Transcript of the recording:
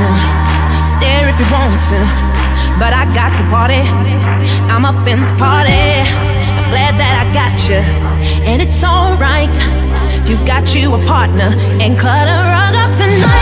to, stare if you want to, but I got to party. I'm up in the party. I'm glad that I got you, and it's alright. You got you a partner, and cut a rug up tonight.